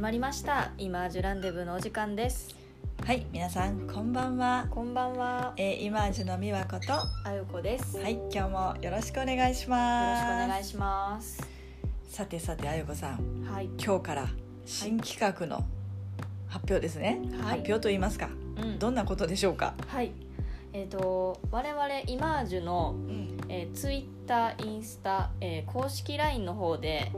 始まりました。イマージュランデブーのお時間です。はい、皆さんこんばんは。こんばんは。えー、イマージュの美和子と、はあゆこです、よろしい、今日もよろしくお願いしくおます。願いします。さてさて、あゆこさん、はい。今日から新企画の発表ですね。はい。発表と言いますか、うん。どんなことでしょうか？はい。えっ、と我々イマージュの、うん、えー、ツイッターインスタ、えー公式 LINE の方で、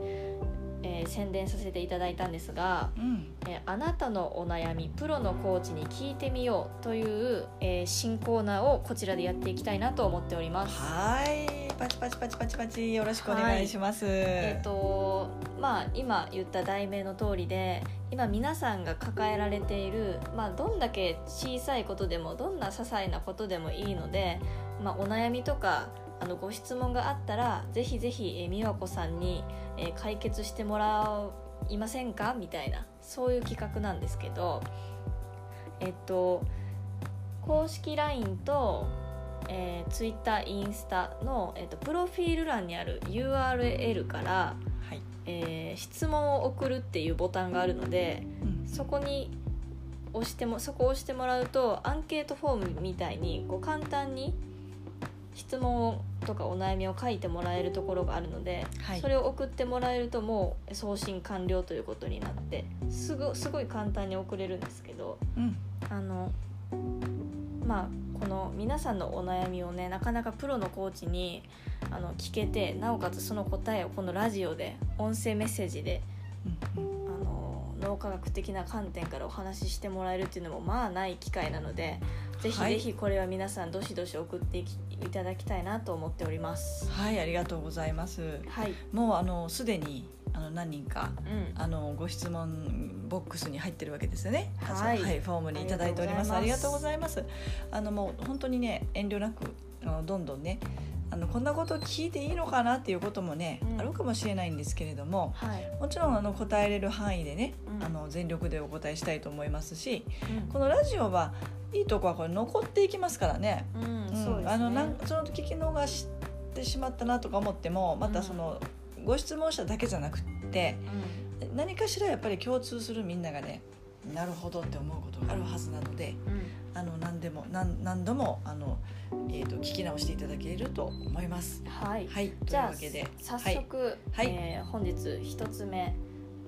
えー宣伝させていただいたんですがうん、えーあなたのお悩みプロのコーチに聞いてみようという、えー新コーナーをこちらでやっていきたいなと思っております。はい、パチパチパチパチパチ、よろしくお願いします。えーとまあ、今言った題名の通りで今皆さんが抱えられている、まあ、どんだけ小さいことでもどんな些細なことでもいいので、まあ、お悩みとかあのご質問があったらぜひぜひ、えー、美和子さんに、えー解決してもらいませんか？みたいなそういう企画なんですけどえっと公式 LINE と、えー、Twitter インスタの、えっとプロフィール欄にある URL から、はい、えー質問を送るっていうボタンがあるのでうん、そこに押してもそこを押してもらうとアンケートフォームみたいにこう簡単に質問とかお悩みを書いてもらえるところがあるので、はい。それを送ってもらえるともう送信完了ということになってすぐすごい簡単に送れるんですけどうん、あのまあこの皆さんのお悩みをねなかなかプロのコーチにあの聞けてなおかつその答えをこのラジオで音声メッセージで脳科学的な観点からお話ししてもらえるっていうのもまあない機会なのでぜひはいぜひこれは皆さんどしどし送っていただきたいなと思っております。はい、ありがとうございます。はい、もうあのすでにあの何人かうん、あのご質問ボックスに入ってるわけですよね。はいあそうフォームにいただいております。あありりがとうございざいます。あのもう本当にね遠慮なくあのどんどんね。あのこんなこと聞いていいのかなっていうこともね、うん。あるかもしれないんですけれどもはい、もちろんあの答えれる範囲でね、うん。あの全力でお答えしたいと思いますしうん。このラジオはいいとこはこれ残っていきますからね、そ。あのなんその聞き逃してしまったなとか思ってもまたその、ご質問者だけじゃなくってう何かしらやっぱり共通するみんながねなるほどって思うことがあるはずなのでん、うん。あの何でも何何度もあの、えー、と聞き直していただけると思います。はい、はい。というわけで早はい。速、はい。えー本日一つ目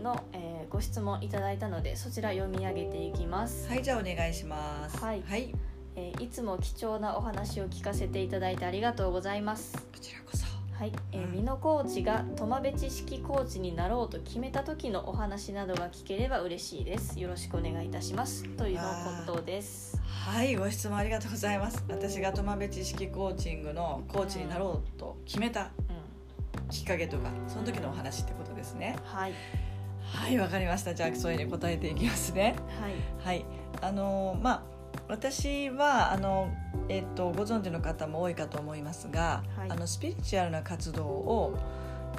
の、えーご質問いただいたのでそちら読み上げていきます、はいじゃあお願いします。はい。はい、えーいつも貴重なお話を聞かせていただいてありがとうございます。こちらこそ。はい、えーうん美濃コーチがトマベ知識コーチになろうと決めた時のお話などが聞ければ嬉しいですよろしくお願いいたしますというのことですはいご質問ありがとうございます。私がトマベ知識コーチングのコーチになろうと決めたうんきっかけとかその時のお話ってことですね。はいはいわかりました。じゃあそれに答えていきますね。はいはい、あのまあ私はあのえっとご存知の方も多いかと思いますが、はい。あのスピリチュアルな活動を、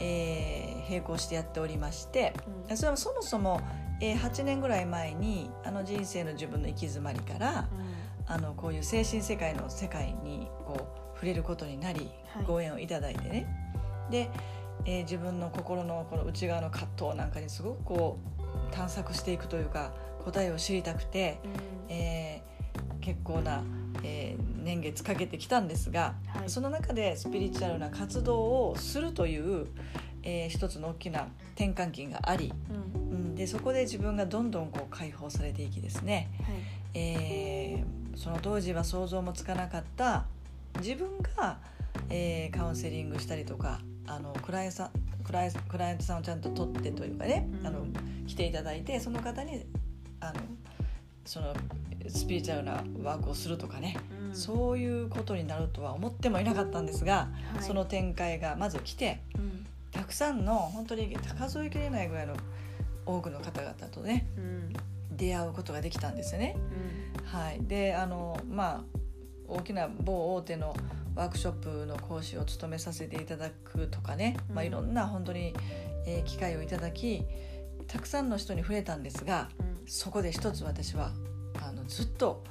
えー並行してやっておりまして、うん。それはそもそも、えー8年ぐらい前にあの人生の自分の行き詰まりからあのこういう精神世界の世界にこう触れることになり、はい。ご縁をいただいてね。で、えー自分の心のこの内側の葛藤なんかにすごくこう探索していくというか答えを知りたくて、うん。えー結構な、えー年月かけてきたんですが、はい。その中でスピリチュアルな活動をするという、えー一つの大きな転換期があり、うん。うん、でそこで自分がどんどんこう解放されていきですね、はい。えーその当時は想像もつかなかった自分が、えーカウンセリングしたりとかあのクライアントさんクライクライアントさんをちゃんと取ってというかね、うん。あの来ていただいてその方にあのそのスピリチュアルなワークをするとかね、うん。そういうことになるとは思ってもいなかったんですが、はい。その展開がまず来てうん。たくさんの本当に数えきれないぐらいの多くの方々とねうん。出会うことができたんですよね。うん。はい、であのまあ大きな某大手のワークショップの講師を務めさせていただくとかね、まあ、うんいろんな本当に、えー機会をいただきたくさんの人に触れたんですがうんそこで一つ私はあのずっと、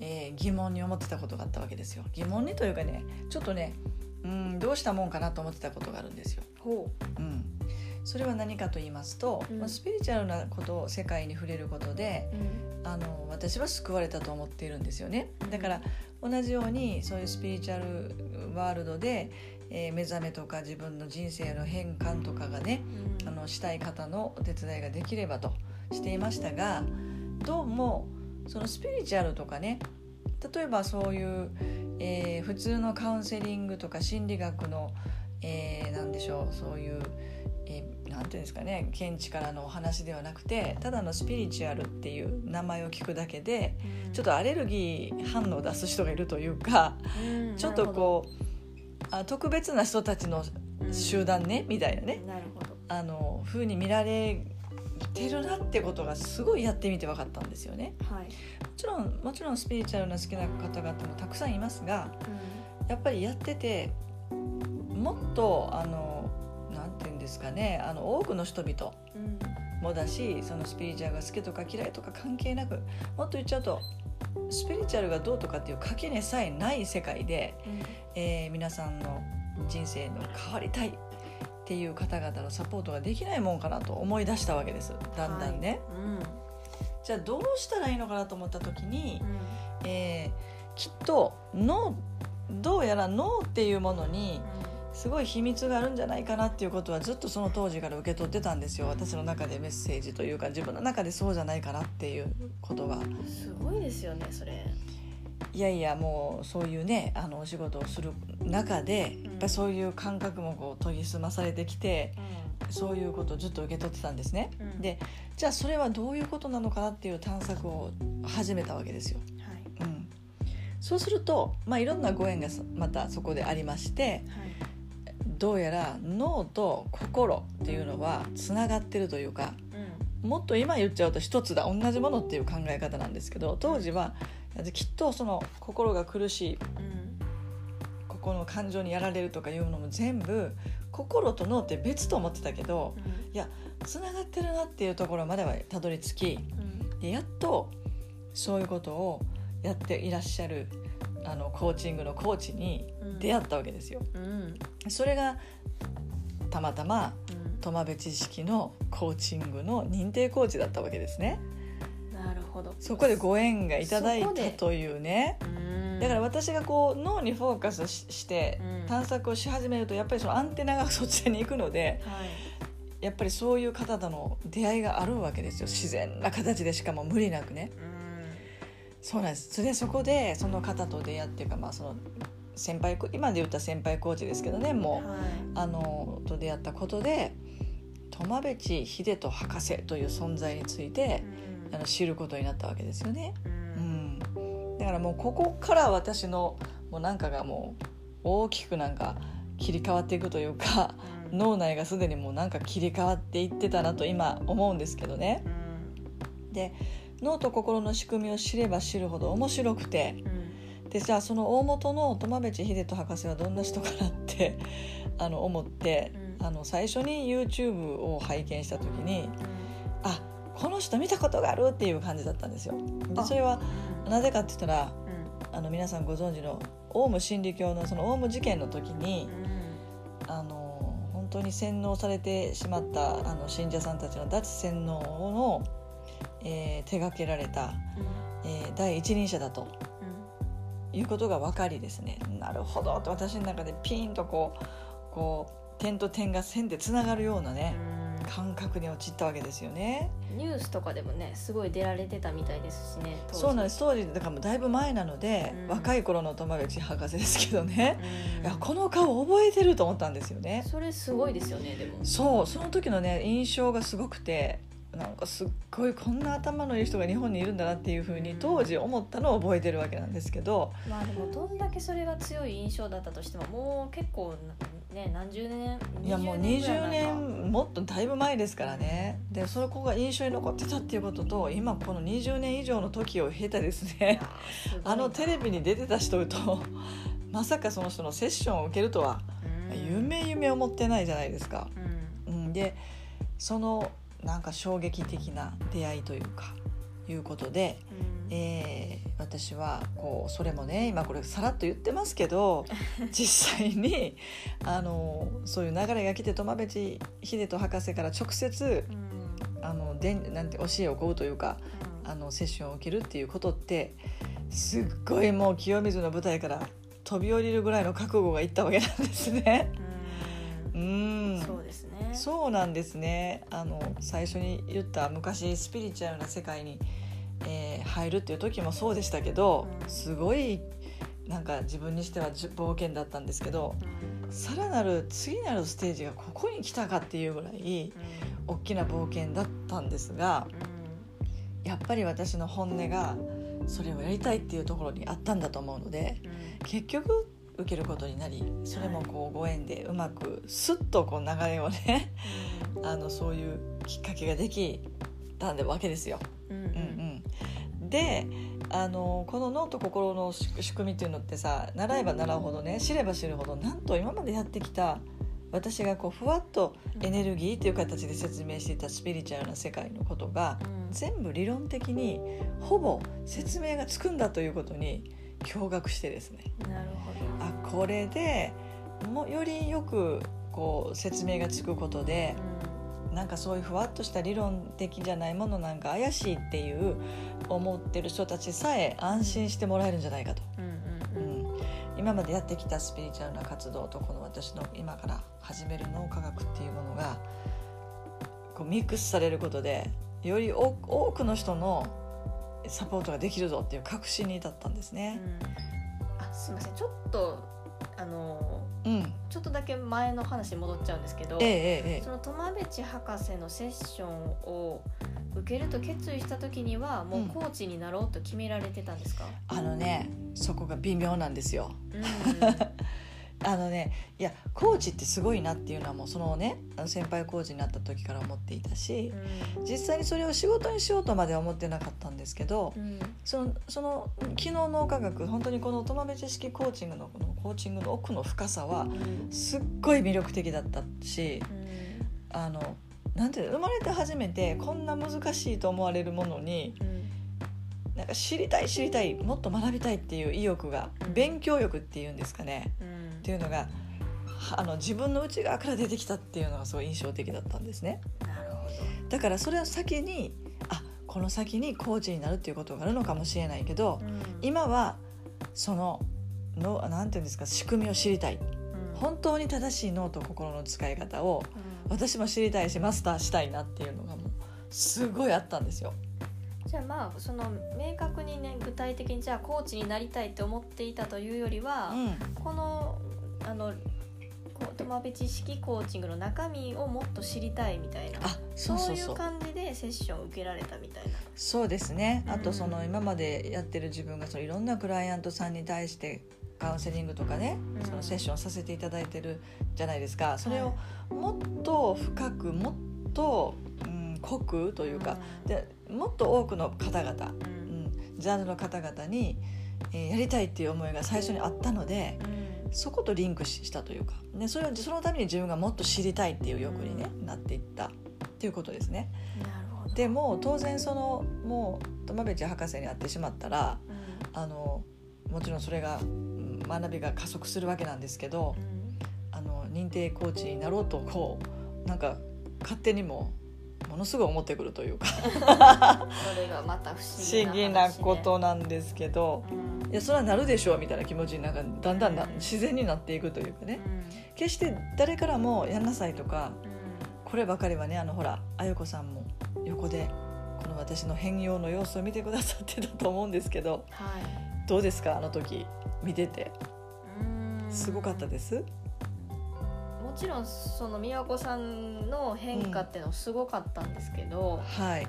えー疑問に思ってたことがあったわけですよ。疑問にというかねちょっとねうんどうしたもんかなと思ってたことがあるんですよ。ほう。ん、それは何かと言いますと、うん。まあスピリチュアルなことを世界に触れることでうん。あの私は救われたと思っているんですよね。だから同じようにそういうスピリチュアルワールドで、えー目覚めとか自分の人生の変換とかがねうん。あのしたい方のお手伝いができればとしていましたがどうもそのスピリチュアルとかね例えばそういう、えー普通のカウンセリングとか心理学の、えーなんでしょうそういう、えーていうんですかね見地からのお話ではなくてただのスピリチュアルっていう名前を聞くだけでちょっとアレルギー反応を出す人がいるというかうんちょっとこうあ特別な人たちの集団ねみたいなね。あの風に見られてるなってことがすごいやってみて分かったんですよね。はい。もちろんもちろんスピリチュアルな好きな方々もたくさんいますがやっぱりやっててもっとあのなんて言うんですかねあの多くの人々うん。もだしそのスピリチュアルが好きとか嫌いとか関係なくもっと言っちゃうとスピリチュアルがどうとかっていう垣根さえない世界で、えー皆さんの人生の変わりたいっていう方々のサポートができないもんかなと思い出したわけです。だんだんね、うんじゃあどうしたらいいのかなと思った時にう、ん。えーきっと脳どうやら脳っていうものにすごい秘密があるんじゃないかなっていうことはずっとその当時から受け取ってたんですよ。私の中でメッセージというか自分の中でそうじゃないかなっていうことはすごいですよねそれ。いやいやもうそういうねあのお仕事をする中でやっぱりそういう感覚もこう研ぎ澄まされてきてそういうことをずっと受け取ってたんですね。うん。でじゃあそれはどういうことなのかなっていう探索を始めたわけですよ。はい。うん、そうすると、まあ、いろんなご縁がさまたそこでありましてはい。どうやら脳と心っていうのはつながってるというかもっと今言っちゃうと一つだ同じものっていう考え方なんですけど当時はきっとその心が苦しいうんうんここの感情にやられるとかいうのも全部心と脳って別と思ってたけどつながってるなっていうところまではたどり着きうん。でやっとそういうことをやっていらっしゃるあのコーチングのコーチにうん。出会ったわけですよ。うん。それがたまたまうん。苫部知識のコーチングの認定コーチだったわけですね。なるほど。そこでご縁がいただいたというね。うんだから私がこう脳にフォーカスししてうん。探索をし始めるとやっぱりそのアンテナがそちらに行くのではい。やっぱりそういう方との出会いがあるわけですよ。自然な形でしかも無理なくね。そうなんです。それでそこでその方と出会っていうかまあその先輩コ今で言った先輩コーチですけどねうんもうはいあのと出会ったことで苫部地秀人博士という存在についてうん。あの知ることになったわけですよね。ううんん、だからもうここから私のもうなんかがもう大きくなんか切り替わっていくというかうん。脳内がすでにもうなんか切り替わっていってたなと今思うんですけどね。うん。で脳と心の仕組みを知れば知るほど面白くて。うん。でじゃあその大元の苫部地秀人博士はどんな人かなって あの思って、うん。あの最初に YouTube を拝見した時にあこの人見たことがあるっていう感じだったんですよ。であ。それはうんなぜかって言ったらうん。あの皆さんご存知のオウム真理教のそのオウム事件の時にあの本当に洗脳されてしまったあの信者さんたちの脱洗脳の、えー手掛けられた、えー第一人者だということが分かりですね。なるほどと私の中でピーンとこうこう点と点が線でつながるようなねうん感覚に陥ったわけですよね。ニュースとかでもねすごい出られてたみたいですしねそうなんです。当時。だからもうだいぶ前なので、うん。若い頃の友達博士ですけどね、うん。いやこの顔覚えてると思ったんですよね。それすごいですよねでも。そうその時のね印象がすごくてなんかすっごいこんな頭のいい人が日本にいるんだなっていうふうに当時思ったのを覚えてるわけなんですけど。まあでもどんだけそれが強い印象だったとしてももう結構ね何十年いやもうぐら20なんか年もっとだいぶ前ですからね。でそこが印象に残ってたっていうことと今この20年以上の時を経てですねあのテレビに出てた人とまさかその人のセッションを受けるとはうん。夢夢思ってないじゃないですか。うん。うん、でそのなんか衝撃的な出会いというかいうことで、えー私はこうそれもね今これさらっと言ってますけど 実際にあのそういう流れが来て苫米地秀人博士から直接うん。あのでんなんて教えを請うというかあのセッションを受けるっていうことってすっごいもう清水の舞台から飛び降りるぐらいの覚悟がいったわけなんですね。ううんん。そうですね。そうなんですね。あの最初に言った昔スピリチュアルな世界に、えー入るっていう時もそうでしたけど、うんすごいなんか自分にしてはじ冒険だったんですけどさらなる次なるステージがここに来たかっていうぐらい大きな冒険だったんですがやっぱり私の本音がそれをやりたいっていうところにあったんだと思うので結局受けることになりそれもこうご縁でうまくスッとこう流れをねあのそういうきっかけができたわけですよ。うんうん。うんうん、であのこの脳と心の仕仕組みっていうのってさ習えば習うほどね知れば知るほどなんと今までやってきた私がこうふわっとエネルギーっていう形で説明していたスピリチュアルな世界のことがうん。全部理論的にほぼ説明がつくんだということに驚愕してですね。なるほあこれでもよりよくこう説明がつくことでどなんかそういうふわっとした理論的じゃないものなんか怪しいっていう思ってる人たちさえ安心してもらえるんじゃないかと、うんうんううん。ん、今までやってきたスピリチュアルな活動とこの私の今から始める脳科学っていうものがこうミックスされることでより多多くの人のサポートができるぞっていう確信に至ったんですね。うん。あすみません。ちょっとあのうん、ちょっとだけ前の話に戻っちゃうんですけど、ええその苫米地博士のセッションを受けると決意した時にはもうコーチになろうと決められてたんですか、あのねそこが微妙なんですよ。うん あのねいやコーチってすごいなっていうのはもうそのね先輩コーチになった時から思っていたし実際にそれを仕事にしようとまでは思ってなかったんですけどうん。そのその昨日脳科学本当にこの苫米知識コーチングのこのコーチングの奥の深さはうんすっごい魅力的だったしうんあのなんていうの生まれて初めてこんな難しいと思われるものにうんなんか知りたい知りたいもっと学びたいっていう意欲がうん勉強欲っていうんですかねうんっていうのがはあの自分の内側から出てきたっていうのがすごい印象的だったんですね。なるほだからそれを先にあこの先にコーチになるっていうことがあるのかもしれないけどど、うん。今はそののなんていうんですか仕組みを知りたい。うん。本当に正しい脳と心の使い方を私も知りたいしマスターしたいなっていうのがもうすごいあったんですよ。じゃあまあその明確にね具体的にじゃあコーチになりたいって思っていたというよりは、うん、このあのこう苫米知識コーチングの中身をもっと知りたいみたいな。あそうそういそうう感じでセッションを受けられたみたいな。そうですね。あうん。とその今までやってる自分がそのいろんなクライアントさんに対してカウンセリングとかね、うん。そのセッションさせていただいてるじゃないですか。それはをもっと深くもっと、うん、濃くというか、でもっと多くの方々、うん。ううんん、ジャンルの方々に、えーやりたいっていう思いが最初にあったのでそことリンクししたというか、ね、それをそのために自分がもっと知りたいっていう欲に、ねなっていったっていうことですね。なるほど。でも当然そのもう苫米地博士に会ってしまったらうん。あのもちろんそれがうん学びが加速するわけなんですけどうん。あの認定コーチになろうとこうなんか勝手にもものすごい思ってくるというか。それがまた不不思議な思議なことなんですけどうん。いやそれはなるでしょうみたいな気持ちになんかだんだんなうん自然になっていくというかね。うん。決して誰からもやんなさいとかうん。こればかりはねあのほらあゆこさんも横でこの私の変容の様子を見てくださってたと思うんですけどはいどうですか？あの時見てて。うん。すごかったです？もちろんその美和子さんの変化っていうのはすごかったんですけど、はい。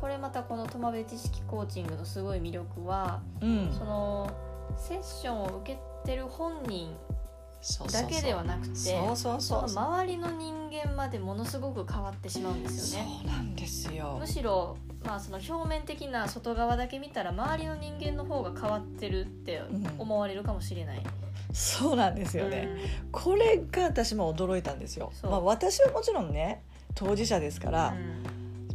これまたこの苫米知識コーチングのすごい魅力は、うん。そのセッションを受けてる本人だけではなくて周りの人間までものすごく変わってしまうんですよね。そうなんですよ。むしろ、まあ、その表面的な外側だけ見たら周りの人間の方が変わってるって思われるかもしれない。そうなんですよね、これが私も驚いたんですよ。まあ私はもちろんね当事者ですから、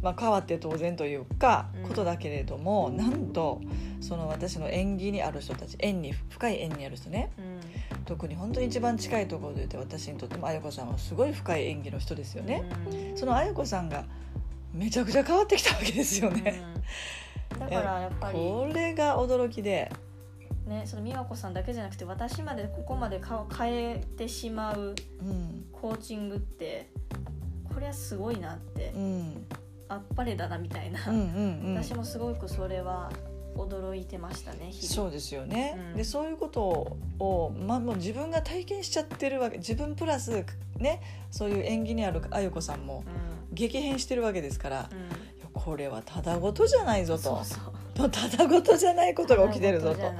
まあ、変わって当然というかうん。ことだけれども、なんとその私の演技にある人たち縁に深い縁にある人ね。うん特に本当に一番近いところで言って私にとってもあやこさんはすごい深い演技の人ですよね。うん。そのあやこさんがめちゃくちゃ変わってきたわけですよね。うん。だからやっぱりこれが驚きで、ねその美和子さんだけじゃなくて私までここまで顔変えてしまううん。コーチングってこれはすごいなって。うん。あっぱれだなみたいな、うんうんうん、私もすごくそれは驚いてましたねそうですよね、うん。でそういうことを、まあ、もう自分が体験しちゃってるわけ自分プラスねそういう演技にあるあゆこさんもう激変してるわけですから、ん、うんこれはただごとじゃないぞと。ただごとじゃないことが起きてるぞと。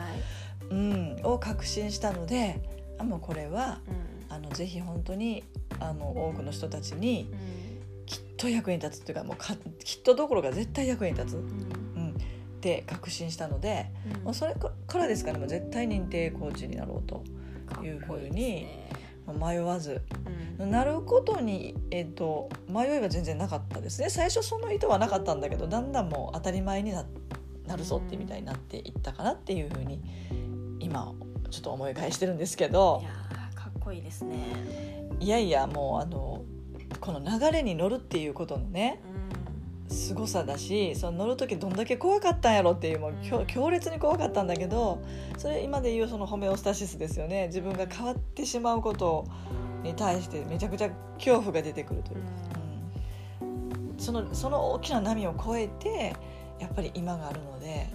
うん、を確信したのであもうこれはうん。あのぜひ本当にあの多くの人たちにうん。きっと役に立つっていうかもうかきっとどころか絶対役に立つ、って確信したので、うん。もうそれからですからもう絶対認定コーチになろうというふうに迷わず。うん。なることに、えっと迷いは全然なかったですね。最初その意図はなかったんだけどだんだんもう当たり前にななるぞってみたいになっていったかなっていうふうに今ちょっと思い返してるんですけど。いやーかっこいいですね。いやいやもうあのこの流れに乗るっていうことのねうん凄さだしその乗る時どんだけ怖かったんやろっていうもう強烈に怖かったんだけどそれ今で言うそのホメオスタシスですよね。自分が変わってしまうことに対してめちゃくちゃ恐怖が出てくるというか、うん。そのその大きな波を越えてやっぱり今があるので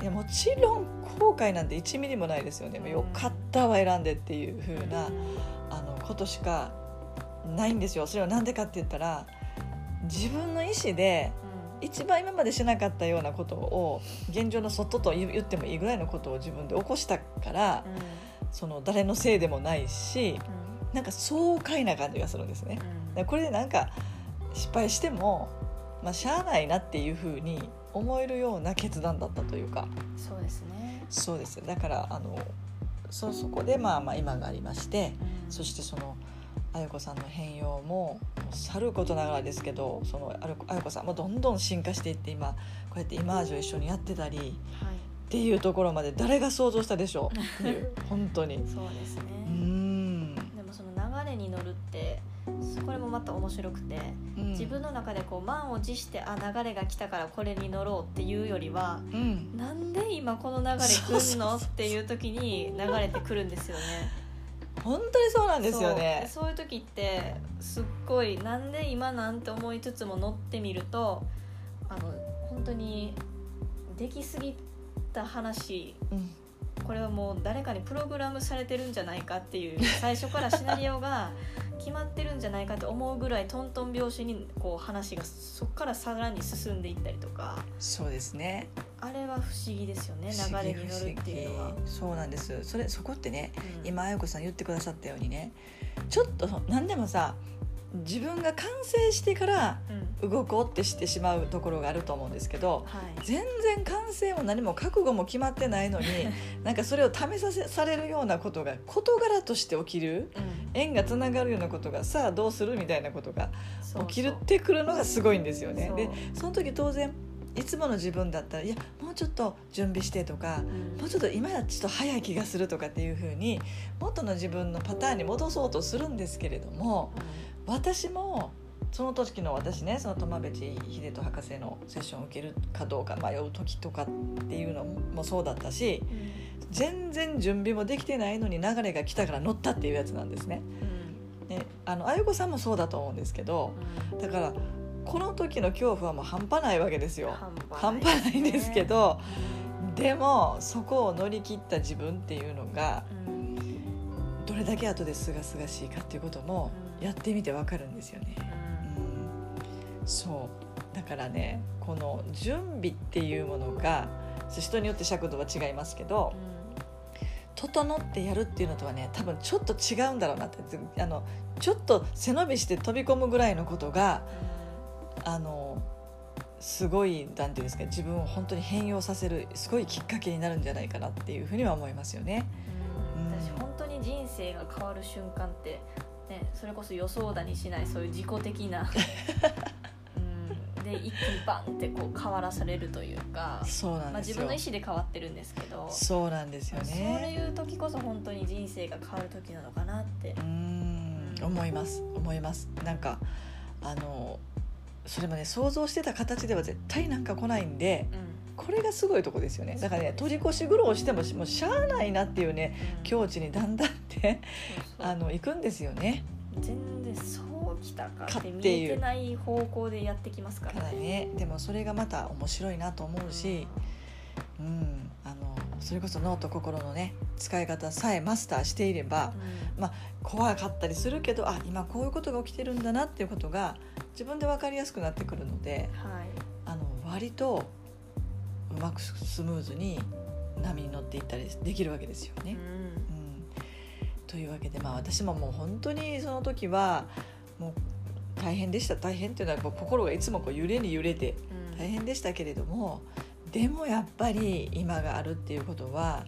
いやもちろん後悔なんて1ミリもないですよね、よかったわ選んでっていう風なあのことしかないんですよ。それは何でかって言ったら自分の意思で一番今までしなかったようなことを現状の外と言言ってもいいぐらいのことを自分で起こしたからその誰のせいでもないしなんか爽快な感じがするんですね。だからこれでなんか失敗しても、まあ、しゃあないなっていうふうに思えるような決断だったというか。そうですね。そうですだからあのそそこでまあまあ今がありましてそしてそのあゆこさんの変容もさることながらですけどそのあるあゆこさんもどんどん進化していって今こうやってイマージュを一緒にやってたりはい。っていうところまで誰が想像したでしょう？っていう本当に。そうですね。うーん。でもその流れに乗るってこれもまた面白くてうん。自分の中でこう満を持してあ流れが来たからこれに乗ろうっていうよりはうん。なんで今この流れ来んの？っていう時に流れてくるんですよね。本当にそうなんですよね。そう。いう時ってすっごいなんで今なんて思いつつも乗ってみるとあの本当にできすぎた話うん。これはもう誰かにプログラムされてるんじゃないかっていう最初からシナリオが決まってるんじゃないかって思うぐらいトントン拍子にこう話がそこからさらに進んでいったりとか。そうですねあれは不思議ですよね流れに乗るっていうのは。そうなんです。それそこってねうん。今あゆこさん言ってくださったようにねちょっと何でもさ自分が完成してからうん。動こうってしてしまうところがあると思うんですけどはい。全然完成も何も覚悟も決まってないのに なんかそれを試させされるようなことが事柄として起きるうん。縁がつながるようなことがさあどうするみたいなことが起きるってくるのがすごいんですよね。でその時当然いつもの自分だったらいやもうちょっと準備してとかうん。もうちょっと今はちょっと早い気がするとかっていう風に元の自分のパターンに戻そうとするんですけれども私もその時の私ねその苫部地秀人博士のセッションを受けるかどうか迷う時とかっていうのもそうだったしうん。全然準備もできてないのに流れが来たから乗ったっていうやつなんですね。うん。ねあのあゆこさんもそうだと思うんですけどうん。だからこの時の恐怖はもう半端ないわけですよ。半半端ないんですけどうでもそこを乗り切った自分っていうのがん。どれだけ後ですがすがしいかっていうこともうん。やってみてわかるんですよね。うん。うん、そう。だからねこの準備っていうものが人によって尺度は違いますけど整ってやるっていうのとはね多分ちょっと違うんだろうなってあのちょっと背伸びして飛び込むぐらいのことがあのすごいなんていうんですか自分を本当に変容させるすごいきっかけになるんじゃないかなっていうふうには思いますよね。うん。うん。私本当に人生が変わる瞬間って、ね、それこそ予想だにしないそういう自己的な、うん、で一気にバンってこう変わらされるというかそうなんまあ、ですよ、自分の意思で変わってるんですけどそうなんですよそうねいう時こそ本当に人生が変わる時なのかなって。うーん。思います。思います。なんかあのそれもね想像してた形では絶対なんか来ないんでうん。これがすごいとこですよね。だからね取り越し苦労してももうしゃあないなっていうねうん。境地にだんだんってあの行くんですよね。全然そうきたかかって見えてない方向でやってきますかかららね。ねでもそれがまた面白いなと思うし、うん、あのそれこそ脳と心のね使い方さえマスターしていればうん。怖かったりするけどあ今こういうことが起きてるんだなっていうことが自分で分かりやすくなってくるのではい。あの割とうまくスムーズに波に乗っていったりできるわけですよね。うん。うん、というわけで、まあ、私ももう本当にその時はもう大変でした。大変っていうのはこう心がいつもこう揺れに揺れてうん。大変でしたけれどもでもやっぱり今があるっていうことは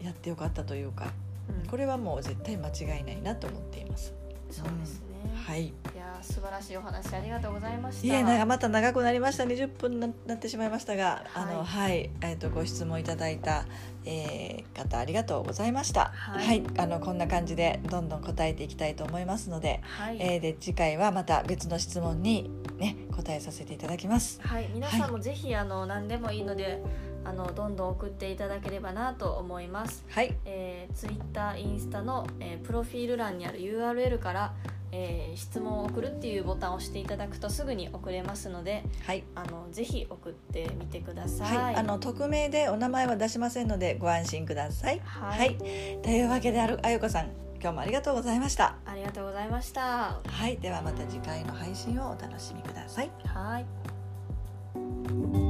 やってよかったというかうんうん。これはもう絶対間違いないなと思っています。そうですね。はい、いやー素晴らしいお話ありがとうございました。いえなまた長くなりました。20分にななってしまいましたが、はい。あのはい、えっ、とご質問いただいた、えー方ありがとうございました。はい。あのこんな感じでどんどん答えていきたいと思いますので、はい、えーで次回はまた別の質問にね答えさせていただきます。はい、皆さんもぜひ、あの何でもいいのであのどんどん送っていただければなと思います。はい、えー、Twitter、インスタの、えープロフィール欄にある URL から、えー質問を送るっていうボタンを押していただくとすぐに送れますのではい、あのぜひ送ってみてください。はい、あの匿名でお名前は出しませんのでご安心ください。はいというわけであるあゆこさん、今日もありがとうございました。ありがとうございました。はい、ではまた次回の配信をお楽しみください。はい